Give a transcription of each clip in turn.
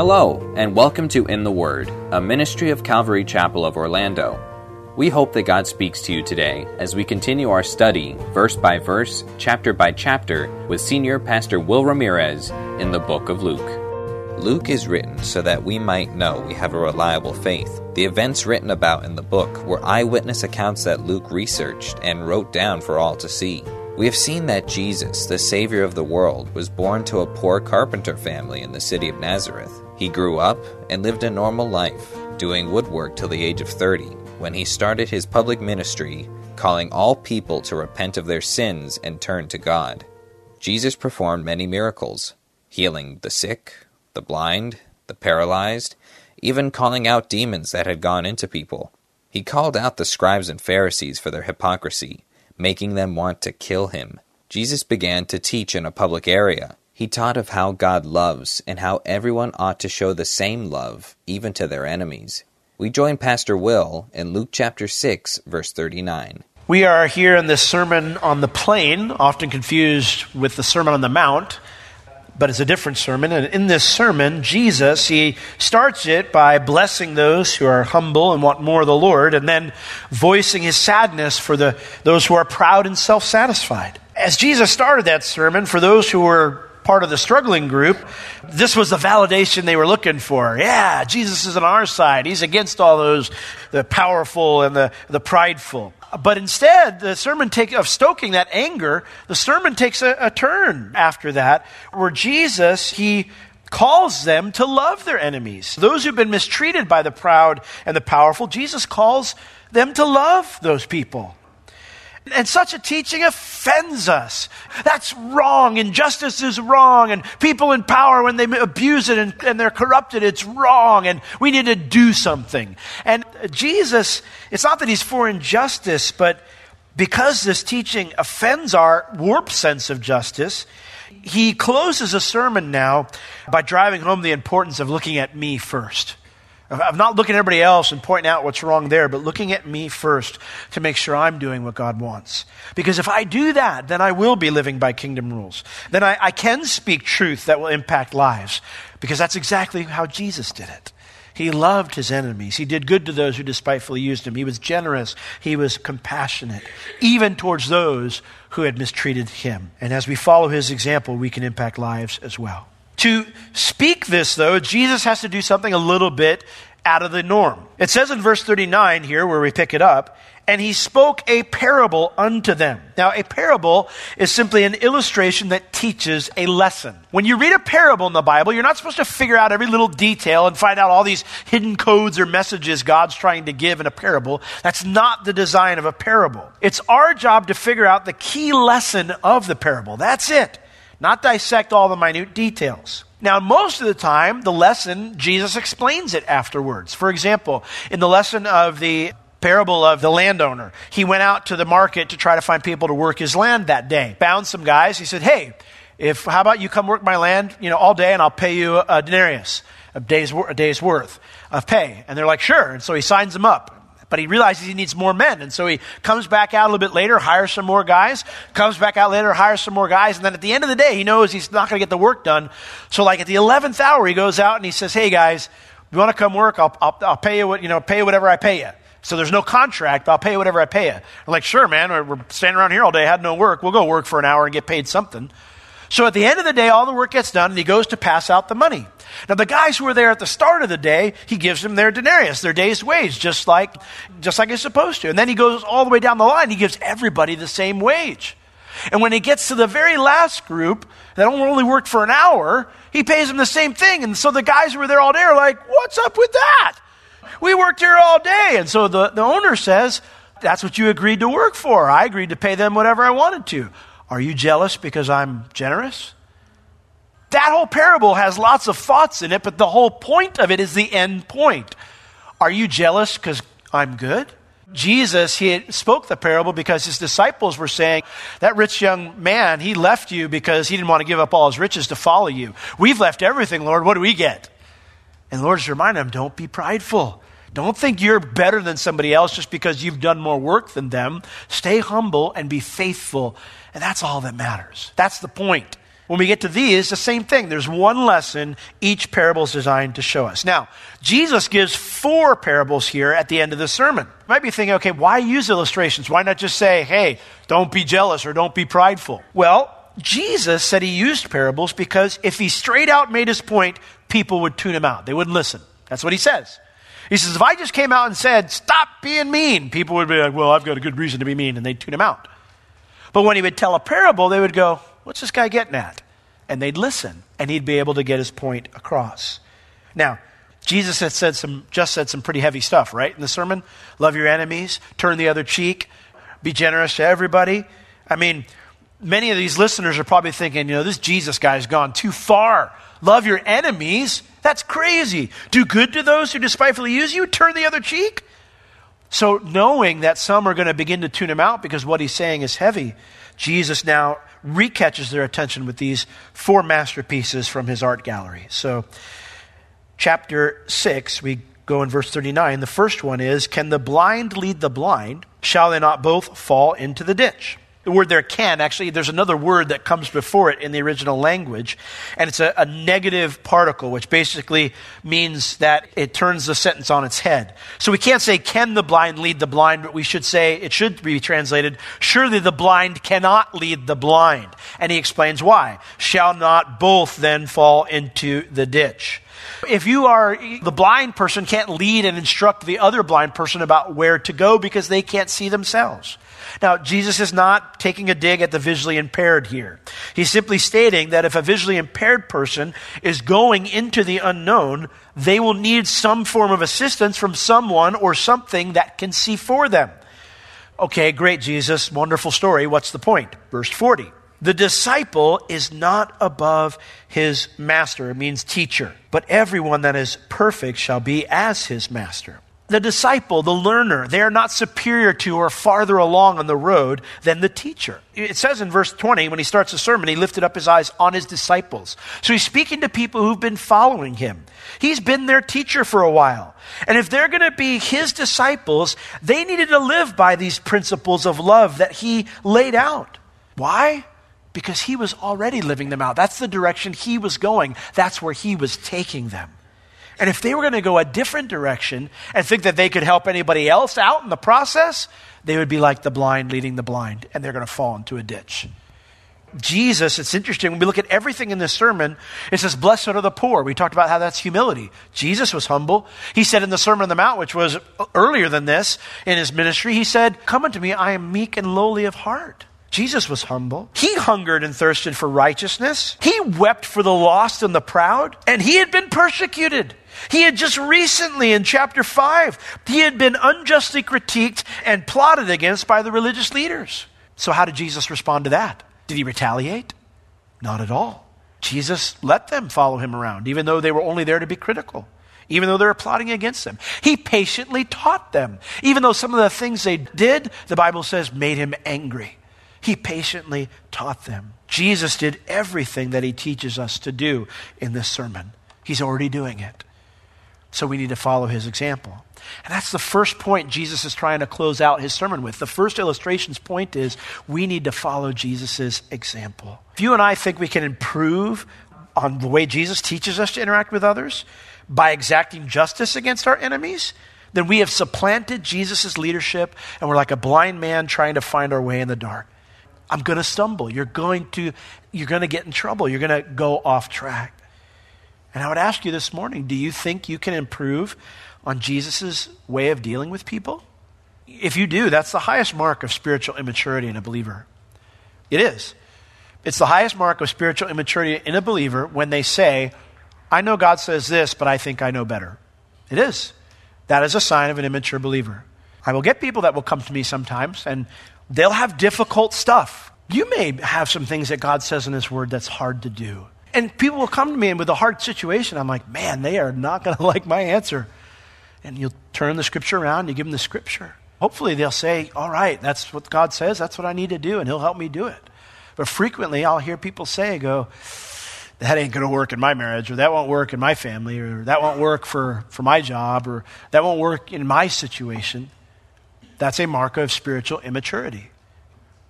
Hello, and welcome to In the Word, a ministry of Calvary Chapel of Orlando. We hope that God speaks to you today as we continue our study, verse by verse, chapter by chapter, with Senior Pastor Will Ramirez in the book of Luke. Luke is written so that we might know we have a reliable faith. The events written about in the book were eyewitness accounts that Luke researched and wrote down for all to see. We have seen that Jesus, the Savior of the world, was born to a poor carpenter family in the city of Nazareth. He grew up and lived a normal life, doing woodwork till the age of 30, when he started his public ministry, calling all people to repent of their sins and turn to God. Jesus performed many miracles, healing the sick, the blind, the paralyzed, even calling out demons that had gone into people. He called out the scribes and Pharisees for their hypocrisy, making them want to kill him. Jesus began to teach in a public area. He taught of how God loves and how everyone ought to show the same love, even to their enemies. We join Pastor Will in Luke chapter 6, verse 39. We are here in this Sermon on the Plain, often confused with the Sermon on the Mount but it's a different sermon. And in this sermon, Jesus, he starts it by blessing those who are humble and want more of the Lord, and then voicing his sadness for the, those who are proud and self satisfied. As Jesus started that sermon, for those who were part of the struggling group, this was the validation they were looking for. Yeah, Jesus is on our side. He's against all those, the powerful and the, the prideful. But instead, the sermon take, of stoking that anger, the sermon takes a, a turn after that, where Jesus, he calls them to love their enemies. Those who've been mistreated by the proud and the powerful, Jesus calls them to love those people. And such a teaching offends us. That's wrong. Injustice is wrong. And people in power, when they abuse it and, and, they're corrupted, it's wrong. And we need to do something. And Jesus, it's not that he's for injustice, but because this teaching offends our warped sense of justice, he closes a sermon now by driving home the importance of looking at me first of not looking at everybody else and pointing out what's wrong there, but looking at me first to make sure I'm doing what God wants. Because if I do that, then I will be living by kingdom rules. Then I, I can speak truth that will impact lives. Because that's exactly how Jesus did it. He loved his enemies. He did good to those who despitefully used him. He was generous. He was compassionate, even towards those who had mistreated him. And as we follow his example, we can impact lives as well. To speak this, though, Jesus has to do something a little bit out of the norm. It says in verse 39 here, where we pick it up, and he spoke a parable unto them. Now, a parable is simply an illustration that teaches a lesson. When you read a parable in the Bible, you're not supposed to figure out every little detail and find out all these hidden codes or messages God's trying to give in a parable. That's not the design of a parable. It's our job to figure out the key lesson of the parable. That's it not dissect all the minute details. Now, most of the time, the lesson, Jesus explains it afterwards. For example, in the lesson of the parable of the landowner, he went out to the market to try to find people to work his land that day. Found some guys. He said, Hey, if, how about you come work my land, you know, all day and I'll pay you a denarius, a day's, a day's worth of pay. And they're like, sure. And so he signs them up but he realizes he needs more men. And so he comes back out a little bit later, hires some more guys, comes back out later, hires some more guys. And then at the end of the day, he knows he's not going to get the work done. So like at the 11th hour, he goes out and he says, Hey guys, you want to come work? I'll, I'll, I'll pay you what, you know, pay you whatever I pay you. So there's no contract, but I'll pay you whatever I pay you. I'm like, sure, man, we're standing around here all day, had no work. We'll go work for an hour and get paid something. So at the end of the day, all the work gets done and he goes to pass out the money. Now, the guys who were there at the start of the day, he gives them their denarius, their day's wage, just like, just like he's supposed to. And then he goes all the way down the line, he gives everybody the same wage. And when he gets to the very last group that only worked for an hour, he pays them the same thing. And so the guys who were there all day are like, What's up with that? We worked here all day. And so the, the owner says, That's what you agreed to work for. I agreed to pay them whatever I wanted to. Are you jealous because I'm generous? That whole parable has lots of thoughts in it, but the whole point of it is the end point. Are you jealous because I'm good? Jesus, he spoke the parable because his disciples were saying, That rich young man, he left you because he didn't want to give up all his riches to follow you. We've left everything, Lord. What do we get? And the Lord's reminding them, Don't be prideful. Don't think you're better than somebody else just because you've done more work than them. Stay humble and be faithful. And that's all that matters. That's the point. When we get to these, the same thing. There's one lesson each parable is designed to show us. Now, Jesus gives four parables here at the end of the sermon. You might be thinking, okay, why use illustrations? Why not just say, hey, don't be jealous or don't be prideful? Well, Jesus said he used parables because if he straight out made his point, people would tune him out. They wouldn't listen. That's what he says. He says, if I just came out and said, stop being mean, people would be like, well, I've got a good reason to be mean, and they'd tune him out. But when he would tell a parable, they would go, What's this guy getting at? And they'd listen, and he'd be able to get his point across. Now, Jesus had said some, just said some pretty heavy stuff, right, in the sermon? Love your enemies, turn the other cheek, be generous to everybody. I mean, many of these listeners are probably thinking, you know, this Jesus guy's gone too far. Love your enemies? That's crazy. Do good to those who despitefully use you, turn the other cheek? So, knowing that some are going to begin to tune him out because what he's saying is heavy, Jesus now recatches their attention with these four masterpieces from his art gallery. So, chapter 6, we go in verse 39. The first one is Can the blind lead the blind? Shall they not both fall into the ditch? The word there can, actually, there's another word that comes before it in the original language, and it's a, a, negative particle, which basically means that it turns the sentence on its head. So we can't say, can the blind lead the blind, but we should say, it should be translated, surely the blind cannot lead the blind. And he explains why. Shall not both then fall into the ditch? If you are the blind person, can't lead and instruct the other blind person about where to go because they can't see themselves. Now, Jesus is not taking a dig at the visually impaired here. He's simply stating that if a visually impaired person is going into the unknown, they will need some form of assistance from someone or something that can see for them. Okay, great, Jesus. Wonderful story. What's the point? Verse 40. The disciple is not above his master. It means teacher. But everyone that is perfect shall be as his master the disciple, the learner, they are not superior to or farther along on the road than the teacher. It says in verse 20, when he starts the sermon, he lifted up his eyes on his disciples. So he's speaking to people who've been following him. He's been their teacher for a while. And if they're going to be his disciples, they needed to live by these principles of love that he laid out. Why? Because he was already living them out. That's the direction he was going, that's where he was taking them. And if they were going to go a different direction and think that they could help anybody else out in the process, they would be like the blind leading the blind, and they're going to fall into a ditch. Jesus, it's interesting, when we look at everything in this sermon, it says, Blessed are the poor. We talked about how that's humility. Jesus was humble. He said in the Sermon on the Mount, which was earlier than this in his ministry, he said, Come unto me, I am meek and lowly of heart. Jesus was humble. He hungered and thirsted for righteousness. He wept for the lost and the proud, and he had been persecuted. He had just recently, in chapter 5, he had been unjustly critiqued and plotted against by the religious leaders. So, how did Jesus respond to that? Did he retaliate? Not at all. Jesus let them follow him around, even though they were only there to be critical, even though they were plotting against him. He patiently taught them, even though some of the things they did, the Bible says, made him angry. He patiently taught them. Jesus did everything that he teaches us to do in this sermon. He's already doing it. So we need to follow his example. And that's the first point Jesus is trying to close out his sermon with. The first illustration's point is we need to follow Jesus' example. If you and I think we can improve on the way Jesus teaches us to interact with others by exacting justice against our enemies, then we have supplanted Jesus' leadership and we're like a blind man trying to find our way in the dark. I'm going to stumble. You're going to, you're going to get in trouble. You're going to go off track. And I would ask you this morning do you think you can improve on Jesus' way of dealing with people? If you do, that's the highest mark of spiritual immaturity in a believer. It is. It's the highest mark of spiritual immaturity in a believer when they say, I know God says this, but I think I know better. It is. That is a sign of an immature believer. I will get people that will come to me sometimes and they'll have difficult stuff You may have some things that God says in His Word that's hard to do. And people will come to me and with a hard situation, I'm like, man, they are not going to like my answer. And you'll turn the scripture around and you give them the scripture. Hopefully they'll say, all right, that's what God says, that's what I need to do, and He'll help me do it. But frequently I'll hear people say, go, that ain't going to work in my marriage, or that won't work in my family, or that won't work for, for my job, or that won't work in my situation. That's a mark of spiritual immaturity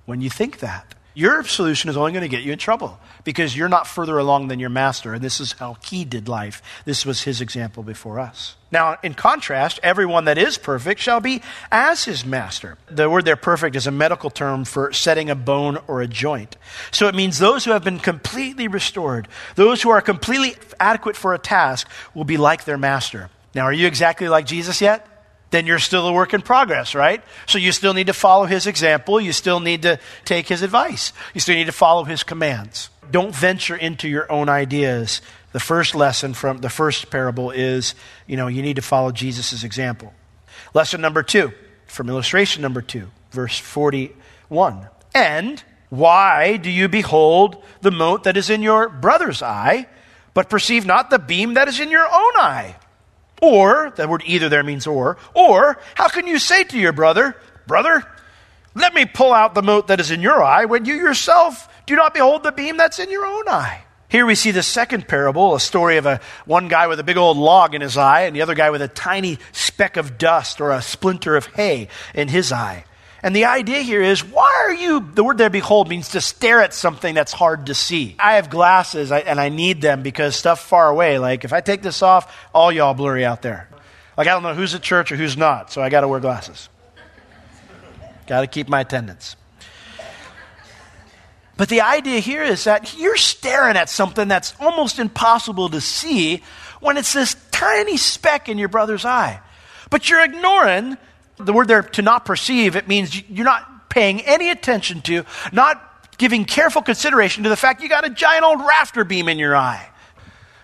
when you think that. Your solution is only going to get you in trouble because you're not further along than your master, and this is how he did life. This was his example before us. Now, in contrast, everyone that is perfect shall be as his master. The word there, perfect, is a medical term for setting a bone or a joint. So it means those who have been completely restored, those who are completely adequate for a task, will be like their master. Now, are you exactly like Jesus yet? Then you're still a work in progress, right? So you still need to follow his example. You still need to take his advice. You still need to follow his commands. Don't venture into your own ideas. The first lesson from the first parable is, you know, you need to follow Jesus' example. Lesson number two, from illustration number two, verse 41. And why do you behold the mote that is in your brother's eye, but perceive not the beam that is in your own eye? Or, the word either there means or, or, how can you say to your brother, Brother, let me pull out the mote that is in your eye when you yourself do not behold the beam that's in your own eye? Here we see the second parable, a story of a one guy with a big old log in his eye and the other guy with a tiny speck of dust or a splinter of hay in his eye. And the idea here is, why are you, the word there, behold, means to stare at something that's hard to see. I have glasses and I need them because stuff far away, like if I take this off, all y'all blurry out there. Like I don't know who's at church or who's not, so I got to wear glasses. got to keep my attendance. But the idea here is that you're staring at something that's almost impossible to see when it's this tiny speck in your brother's eye. But you're ignoring the word there, to not perceive, it means you're not paying any attention to, not giving careful consideration to the fact you got a giant old rafter beam in your eye.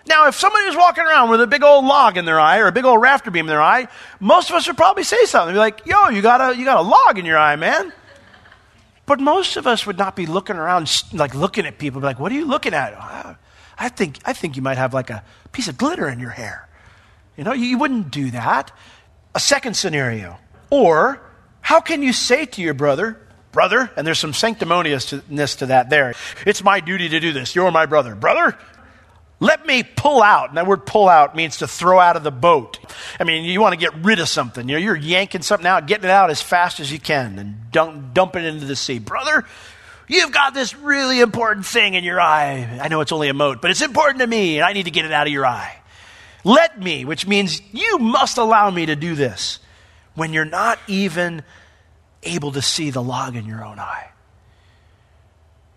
Now, if somebody was walking around with a big old log in their eye or a big old rafter beam in their eye, most of us would probably say something. Be like, yo, you got a, you got a log in your eye, man. But most of us would not be looking around, like looking at people, be like, what are you looking at? Oh, I think, I think you might have like a piece of glitter in your hair. You know, you wouldn't do that. A second scenario or, how can you say to your brother, brother, and there's some sanctimoniousness to that there. It's my duty to do this. You're my brother. Brother, let me pull out. And that word pull out means to throw out of the boat. I mean, you want to get rid of something. You know, you're yanking something out, getting it out as fast as you can and dump, dump it into the sea. Brother, you've got this really important thing in your eye. I know it's only a mote, but it's important to me and I need to get it out of your eye. Let me, which means you must allow me to do this when you're not even able to see the log in your own eye.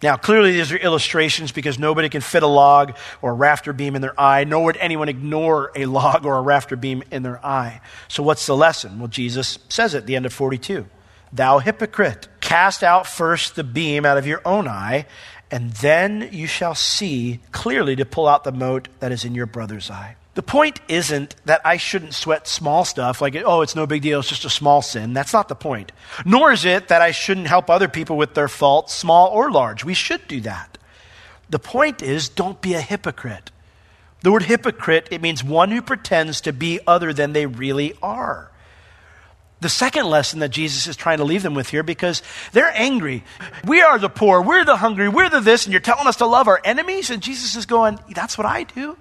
Now, clearly, these are illustrations because nobody can fit a log or a rafter beam in their eye, nor would anyone ignore a log or a rafter beam in their eye. So, what's the lesson? Well, Jesus says it at the end of 42 Thou hypocrite, cast out first the beam out of your own eye, and then you shall see clearly to pull out the mote that is in your brother's eye. The point isn't that I shouldn't sweat small stuff, like, oh, it's no big deal, it's just a small sin. That's not the point. Nor is it that I shouldn't help other people with their faults, small or large. We should do that. The point is, don't be a hypocrite. The word hypocrite, it means one who pretends to be other than they really are. The second lesson that Jesus is trying to leave them with here because they're angry. We are the poor, we're the hungry, we're the this, and you're telling us to love our enemies? And Jesus is going, That's what I do.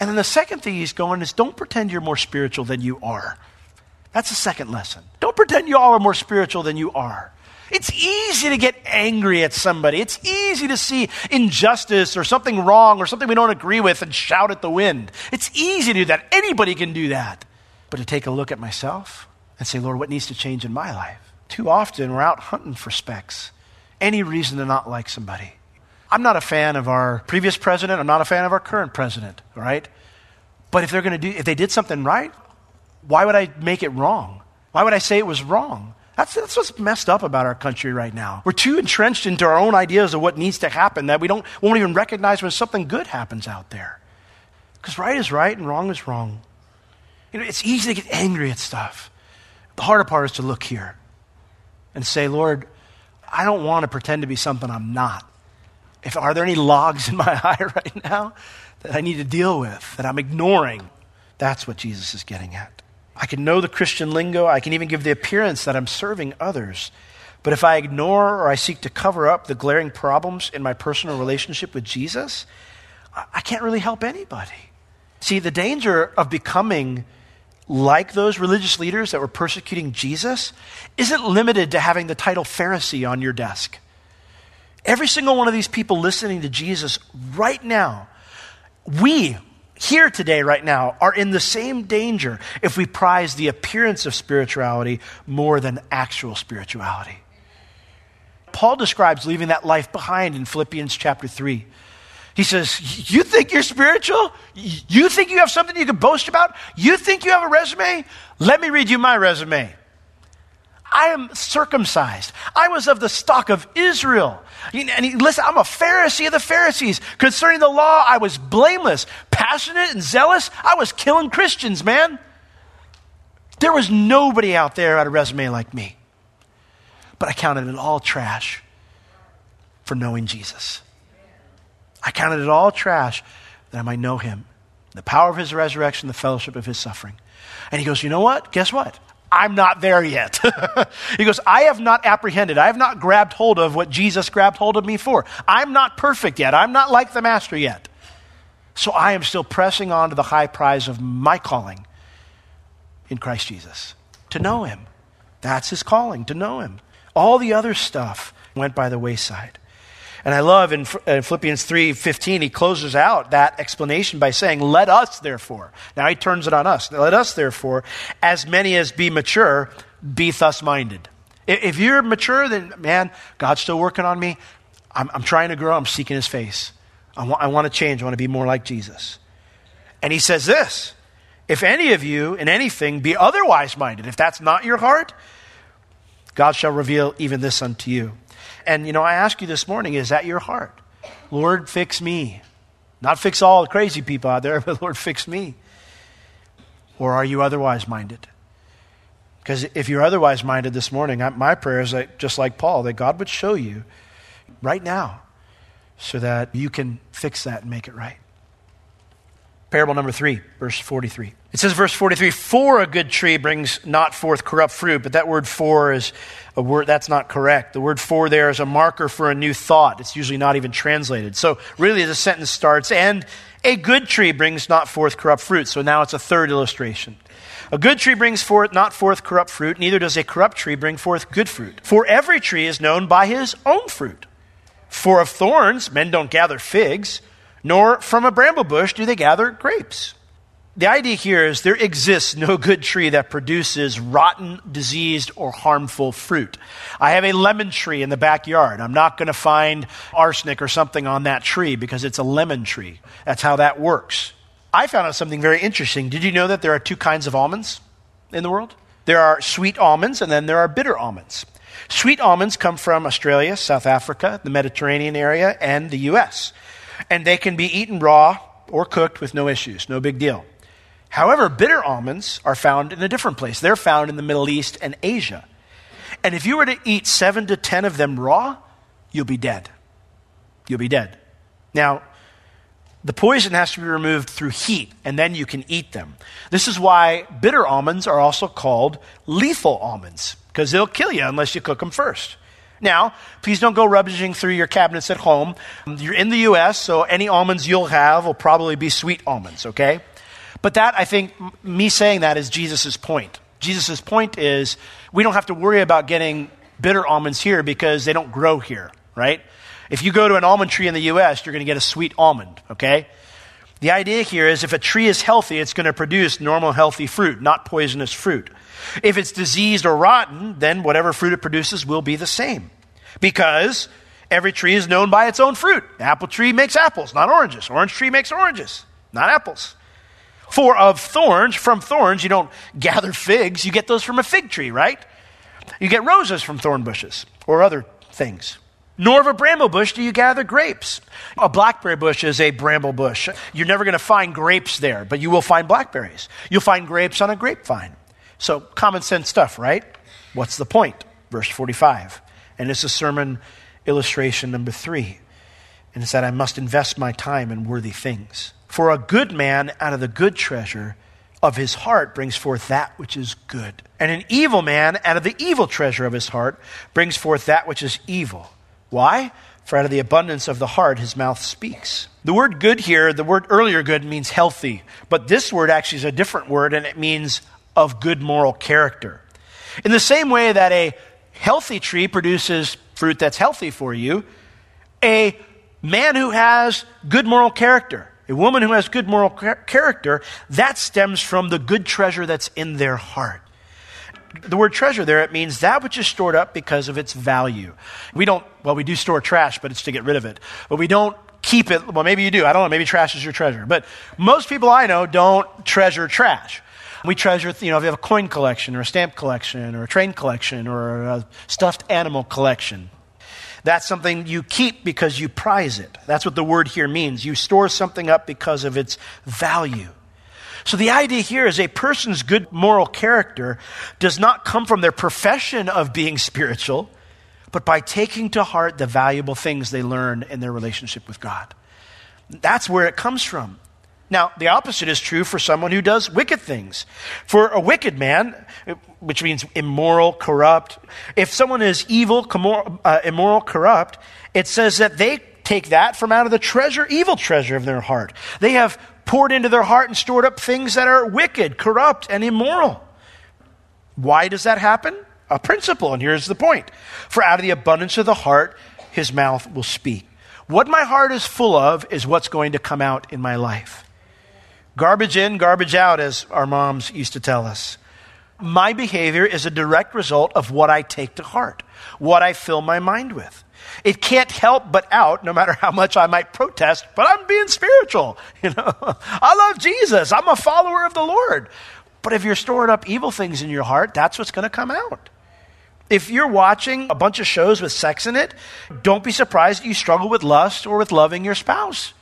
And then the second thing he's going is don't pretend you're more spiritual than you are. That's the second lesson. Don't pretend you all are more spiritual than you are. It's easy to get angry at somebody. It's easy to see injustice or something wrong or something we don't agree with and shout at the wind. It's easy to do that. Anybody can do that. But to take a look at myself and say, Lord, what needs to change in my life? Too often we're out hunting for specks. Any reason to not like somebody. I'm not a fan of our previous president. I'm not a fan of our current president, right? But if they're going to do, if they did something right, why would I make it wrong? Why would I say it was wrong? That's, that's what's messed up about our country right now. We're too entrenched into our own ideas of what needs to happen that we don't, won't even recognize when something good happens out there. Because right is right and wrong is wrong. You know, it's easy to get angry at stuff. The harder part is to look here and say, Lord, I don't want to pretend to be something I'm not. If are there any logs in my eye right now that I need to deal with that I'm ignoring? That's what Jesus is getting at. I can know the Christian lingo, I can even give the appearance that I'm serving others. But if I ignore or I seek to cover up the glaring problems in my personal relationship with Jesus, I can't really help anybody. See, the danger of becoming like those religious leaders that were persecuting Jesus isn't limited to having the title Pharisee on your desk. Every single one of these people listening to Jesus right now, we here today, right now, are in the same danger if we prize the appearance of spirituality more than actual spirituality. Paul describes leaving that life behind in Philippians chapter 3. He says, You think you're spiritual? You think you have something you can boast about? You think you have a resume? Let me read you my resume. I am circumcised. I was of the stock of Israel. And he, listen, I'm a Pharisee of the Pharisees. Concerning the law, I was blameless, passionate, and zealous. I was killing Christians, man. There was nobody out there had a resume like me. But I counted it all trash for knowing Jesus. I counted it all trash that I might know him, the power of his resurrection, the fellowship of his suffering. And he goes, You know what? Guess what? I'm not there yet. he goes, I have not apprehended. I have not grabbed hold of what Jesus grabbed hold of me for. I'm not perfect yet. I'm not like the master yet. So I am still pressing on to the high prize of my calling in Christ Jesus to know him. That's his calling, to know him. All the other stuff went by the wayside. And I love in Philippians 3:15 he closes out that explanation by saying, "Let us therefore." Now he turns it on us. "Let us therefore, as many as be mature, be thus minded." If you're mature, then man, God's still working on me. I'm, I'm trying to grow. I'm seeking His face. I want, I want to change. I want to be more like Jesus. And he says this: If any of you in anything be otherwise minded, if that's not your heart, God shall reveal even this unto you. And, you know, I ask you this morning, is that your heart? Lord, fix me. Not fix all the crazy people out there, but Lord, fix me. Or are you otherwise minded? Because if you're otherwise minded this morning, my prayer is that, just like Paul, that God would show you right now so that you can fix that and make it right. Parable number three, verse 43. It says, verse 43, for a good tree brings not forth corrupt fruit, but that word for is a word that's not correct. The word for there is a marker for a new thought. It's usually not even translated. So really the sentence starts, and a good tree brings not forth corrupt fruit. So now it's a third illustration. A good tree brings forth not forth corrupt fruit, neither does a corrupt tree bring forth good fruit. For every tree is known by his own fruit. For of thorns men don't gather figs nor from a bramble bush do they gather grapes. The idea here is there exists no good tree that produces rotten, diseased, or harmful fruit. I have a lemon tree in the backyard. I'm not going to find arsenic or something on that tree because it's a lemon tree. That's how that works. I found out something very interesting. Did you know that there are two kinds of almonds in the world? There are sweet almonds and then there are bitter almonds. Sweet almonds come from Australia, South Africa, the Mediterranean area, and the U.S and they can be eaten raw or cooked with no issues, no big deal. However, bitter almonds are found in a different place. They're found in the Middle East and Asia. And if you were to eat seven to ten of them raw, you'll be dead. You'll be dead. Now, the poison has to be removed through heat, and then you can eat them. This is why bitter almonds are also called lethal almonds, because they'll kill you unless you cook them first. Now, please don't go rummaging through your cabinets at home. You're in the U.S., so any almonds you'll have will probably be sweet almonds, okay? But that, I think, me saying that is Jesus' point. Jesus' point is we don't have to worry about getting bitter almonds here because they don't grow here, right? If you go to an almond tree in the U.S., you're going to get a sweet almond, okay? The idea here is if a tree is healthy, it's going to produce normal, healthy fruit, not poisonous fruit. If it's diseased or rotten, then whatever fruit it produces will be the same. Because every tree is known by its own fruit. Apple tree makes apples, not oranges. Orange tree makes oranges, not apples. For of thorns, from thorns, you don't gather figs, you get those from a fig tree, right? You get roses from thorn bushes or other things. Nor of a bramble bush do you gather grapes. A blackberry bush is a bramble bush. You're never going to find grapes there, but you will find blackberries. You'll find grapes on a grapevine. So, common sense stuff, right? What's the point? Verse 45. And it's a sermon illustration number three. And it's that I must invest my time in worthy things. For a good man out of the good treasure of his heart brings forth that which is good. And an evil man out of the evil treasure of his heart brings forth that which is evil. Why? For out of the abundance of the heart his mouth speaks. The word good here, the word earlier good means healthy, but this word actually is a different word and it means of good moral character. In the same way that a healthy tree produces fruit that's healthy for you, a man who has good moral character, a woman who has good moral character, that stems from the good treasure that's in their heart. The word treasure there, it means that which is stored up because of its value. We don't, well, we do store trash, but it's to get rid of it. But we don't keep it. Well, maybe you do. I don't know. Maybe trash is your treasure. But most people I know don't treasure trash. We treasure, you know, if you have a coin collection or a stamp collection or a train collection or a stuffed animal collection. That's something you keep because you prize it. That's what the word here means. You store something up because of its value. So the idea here is a person's good moral character does not come from their profession of being spiritual, but by taking to heart the valuable things they learn in their relationship with God. That's where it comes from. Now, the opposite is true for someone who does wicked things. For a wicked man, which means immoral, corrupt, if someone is evil, uh, immoral, corrupt, it says that they take that from out of the treasure, evil treasure of their heart. They have poured into their heart and stored up things that are wicked, corrupt, and immoral. Why does that happen? A principle, and here's the point. For out of the abundance of the heart, his mouth will speak. What my heart is full of is what's going to come out in my life. Garbage in, garbage out, as our moms used to tell us. My behavior is a direct result of what I take to heart, what I fill my mind with. It can't help but out, no matter how much I might protest, but I'm being spiritual. You know, I love Jesus. I'm a follower of the Lord. But if you're storing up evil things in your heart, that's what's going to come out. If you're watching a bunch of shows with sex in it, don't be surprised that you struggle with lust or with loving your spouse.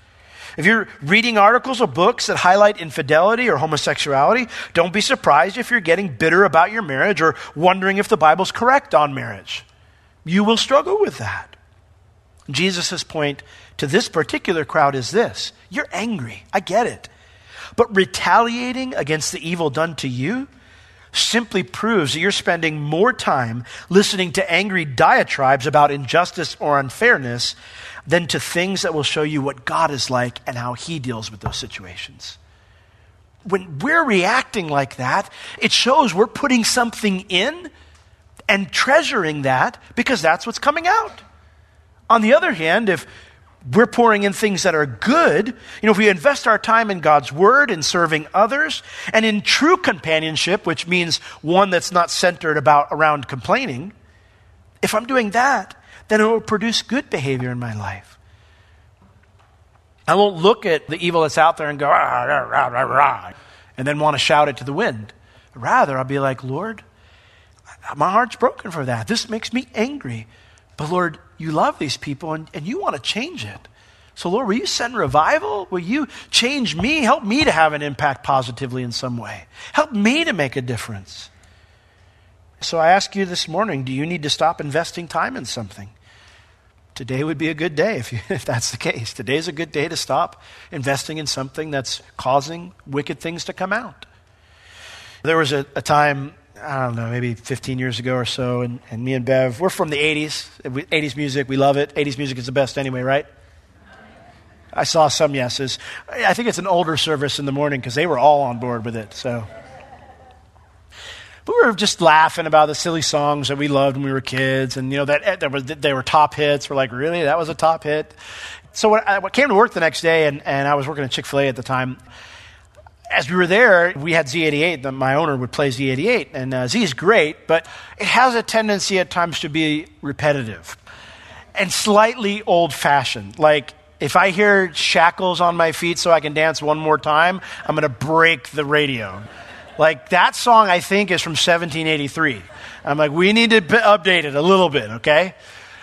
If you're reading articles or books that highlight infidelity or homosexuality, don't be surprised if you're getting bitter about your marriage or wondering if the Bible's correct on marriage. You will struggle with that. Jesus' point to this particular crowd is this You're angry. I get it. But retaliating against the evil done to you simply proves that you're spending more time listening to angry diatribes about injustice or unfairness than to things that will show you what God is like and how He deals with those situations. When we're reacting like that, it shows we're putting something in and treasuring that because that's what's coming out. On the other hand, if we're pouring in things that are good, you know, if we invest our time in God's Word and serving others and in true companionship, which means one that's not centered about around complaining, if I'm doing that, then it will produce good behavior in my life. I won't look at the evil that's out there and go, ah, rah, rah, rah, rah, and then want to shout it to the wind. Rather, I'll be like, Lord, my heart's broken for that. This makes me angry. But Lord, you love these people and, and you want to change it. So, Lord, will you send revival? Will you change me? Help me to have an impact positively in some way. Help me to make a difference. So, I ask you this morning do you need to stop investing time in something? Today would be a good day if, you, if that's the case. Today's a good day to stop investing in something that's causing wicked things to come out. There was a, a time, I don't know, maybe 15 years ago or so, and, and me and Bev, we're from the 80s. 80s music, we love it. 80s music is the best anyway, right? I saw some yeses. I think it's an older service in the morning because they were all on board with it. So we were just laughing about the silly songs that we loved when we were kids, and you know that, that was, they were top hits. We're like, really, that was a top hit. So when I came to work the next day, and, and I was working at Chick Fil A at the time. As we were there, we had Z88. My owner would play Z88, and uh, Z is great, but it has a tendency at times to be repetitive and slightly old-fashioned. Like if I hear shackles on my feet so I can dance one more time, I'm going to break the radio. Like that song, I think, is from 1783. I'm like, we need to update it a little bit, okay?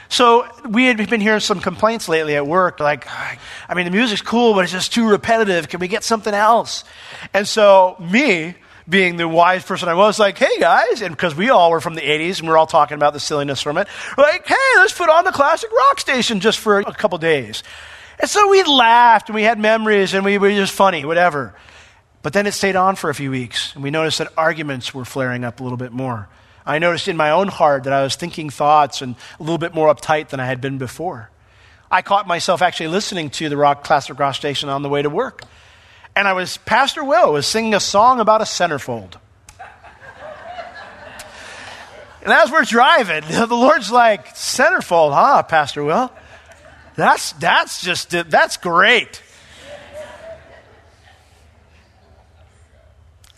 So we had been hearing some complaints lately at work, like, I mean, the music's cool, but it's just too repetitive. Can we get something else? And so me, being the wise person I was, like, hey guys, and because we all were from the 80s and we are all talking about the silliness from it, like, hey, let's put on the classic rock station just for a couple days. And so we laughed and we had memories and we were just funny, whatever. But then it stayed on for a few weeks and we noticed that arguments were flaring up a little bit more. I noticed in my own heart that I was thinking thoughts and a little bit more uptight than I had been before. I caught myself actually listening to the rock classic rock station on the way to work. And I was, Pastor Will was singing a song about a centerfold. and as we're driving, the Lord's like, centerfold, huh, Pastor Will? That's, that's just, that's great.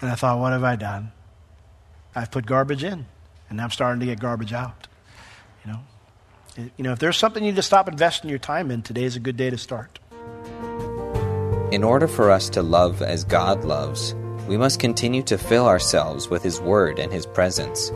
And I thought, what have I done? I've put garbage in, and I'm starting to get garbage out. You know, you know, if there's something you need to stop investing your time in, today is a good day to start. In order for us to love as God loves, we must continue to fill ourselves with His Word and His presence.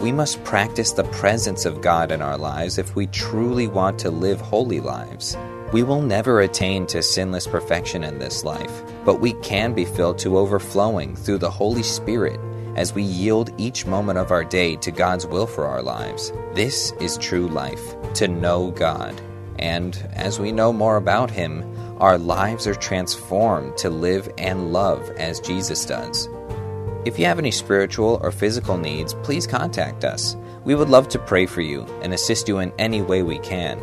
We must practice the presence of God in our lives if we truly want to live holy lives. We will never attain to sinless perfection in this life, but we can be filled to overflowing through the Holy Spirit as we yield each moment of our day to God's will for our lives. This is true life, to know God. And as we know more about Him, our lives are transformed to live and love as Jesus does. If you have any spiritual or physical needs, please contact us. We would love to pray for you and assist you in any way we can.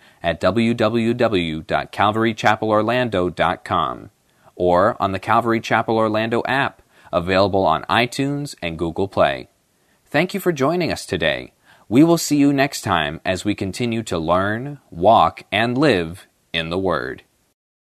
at www.calvarychapelorlando.com or on the Calvary Chapel Orlando app, available on iTunes and Google Play. Thank you for joining us today. We will see you next time as we continue to learn, walk, and live in the Word.